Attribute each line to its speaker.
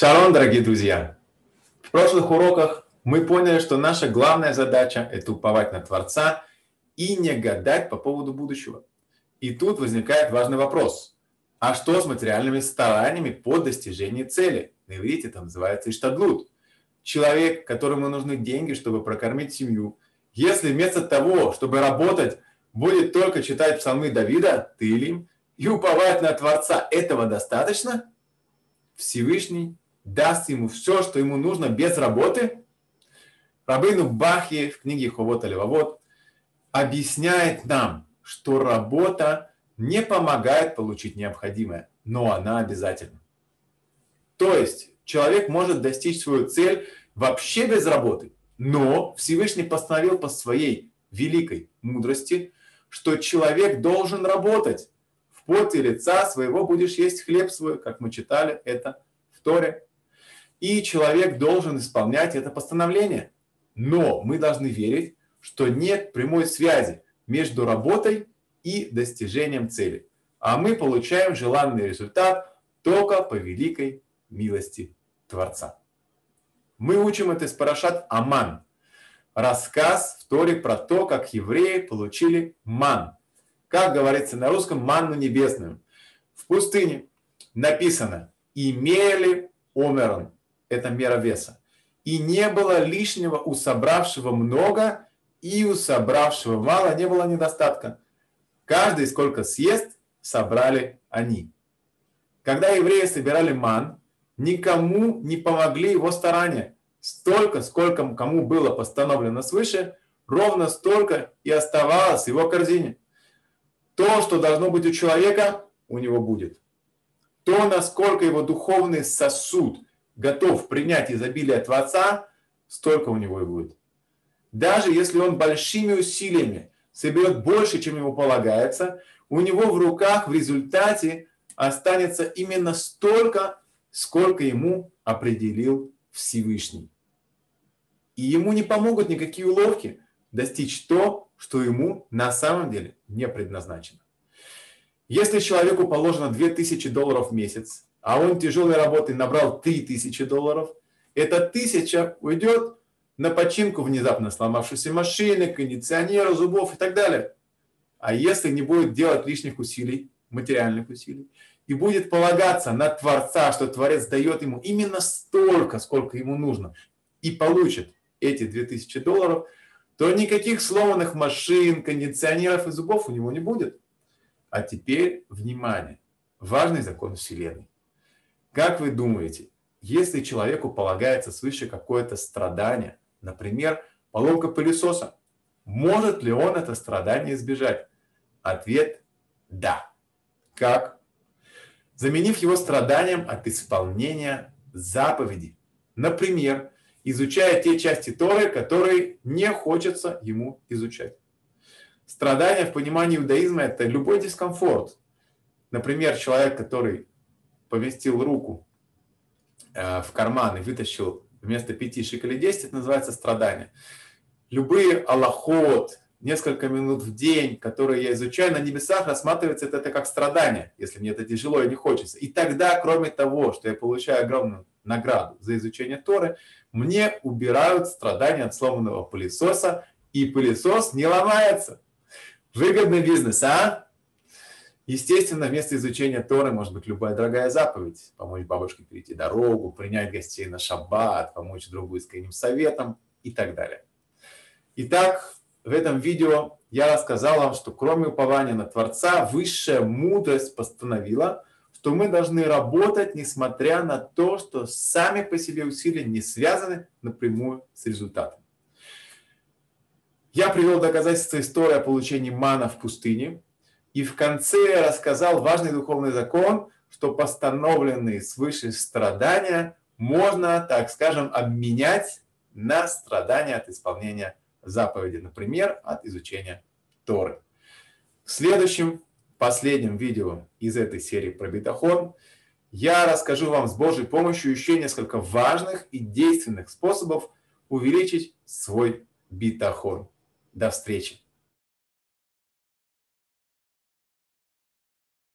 Speaker 1: Шалом, дорогие друзья! В прошлых уроках мы поняли, что наша главная задача – это уповать на Творца и не гадать по поводу будущего. И тут возникает важный вопрос. А что с материальными стараниями по достижению цели? На иврите это называется иштадлут. Человек, которому нужны деньги, чтобы прокормить семью, если вместо того, чтобы работать, будет только читать псалмы Давида, Тылим, и уповать на Творца, этого достаточно? Всевышний даст ему все, что ему нужно без работы? Рабыну Бахи в книге Ховот Левовод объясняет нам, что работа не помогает получить необходимое, но она обязательна. То есть человек может достичь свою цель вообще без работы, но Всевышний постановил по своей великой мудрости, что человек должен работать. В поте лица своего будешь есть хлеб свой, как мы читали это в Торе. И человек должен исполнять это постановление. Но мы должны верить, что нет прямой связи между работой и достижением цели. А мы получаем желанный результат только по великой милости Творца. Мы учим это из Парашат Аман. Рассказ в Торе про то, как евреи получили ман. Как говорится на русском, манну небесную. В пустыне написано «имели омерон» это мера веса. И не было лишнего у собравшего много, и у собравшего мало не было недостатка. Каждый сколько съест, собрали они. Когда евреи собирали ман, никому не помогли его старания. Столько, сколько кому было постановлено свыше, ровно столько и оставалось в его корзине. То, что должно быть у человека, у него будет. То, насколько его духовный сосуд готов принять изобилие Творца, столько у него и будет. Даже если он большими усилиями соберет больше, чем ему полагается, у него в руках в результате останется именно столько, сколько ему определил Всевышний. И ему не помогут никакие уловки достичь то, что ему на самом деле не предназначено. Если человеку положено 2000 долларов в месяц, а он тяжелой работой набрал 3000 долларов, эта тысяча уйдет на починку внезапно сломавшейся машины, кондиционера, зубов и так далее. А если не будет делать лишних усилий, материальных усилий, и будет полагаться на Творца, что Творец дает ему именно столько, сколько ему нужно, и получит эти 2000 долларов, то никаких сломанных машин, кондиционеров и зубов у него не будет. А теперь, внимание, важный закон Вселенной. Как вы думаете, если человеку полагается свыше какое-то страдание, например, поломка пылесоса, может ли он это страдание избежать? Ответ – да. Как? Заменив его страданием от исполнения заповеди. Например, изучая те части Торы, которые не хочется ему изучать. Страдание в понимании иудаизма – это любой дискомфорт. Например, человек, который поместил руку э, в карман и вытащил вместо 5 шекелей 10, это называется страдание. Любые аллахот, несколько минут в день, которые я изучаю на небесах, рассматривается это, это как страдание, если мне это тяжело и не хочется. И тогда, кроме того, что я получаю огромную награду за изучение Торы, мне убирают страдания от сломанного пылесоса, и пылесос не ломается. Выгодный бизнес, а? Естественно, вместо изучения Торы может быть любая дорогая заповедь. Помочь бабушке перейти дорогу, принять гостей на шаббат, помочь другу искренним советом и так далее. Итак, в этом видео я рассказал вам, что кроме упования на Творца, высшая мудрость постановила, что мы должны работать, несмотря на то, что сами по себе усилия не связаны напрямую с результатом. Я привел доказательства истории о получении мана в пустыне – и в конце рассказал важный духовный закон, что постановленные свыше страдания можно, так скажем, обменять на страдания от исполнения заповеди, например, от изучения Торы. В следующем, последнем видео из этой серии про бетахон я расскажу вам с Божьей помощью еще несколько важных и действенных способов увеличить свой бетахон. До встречи!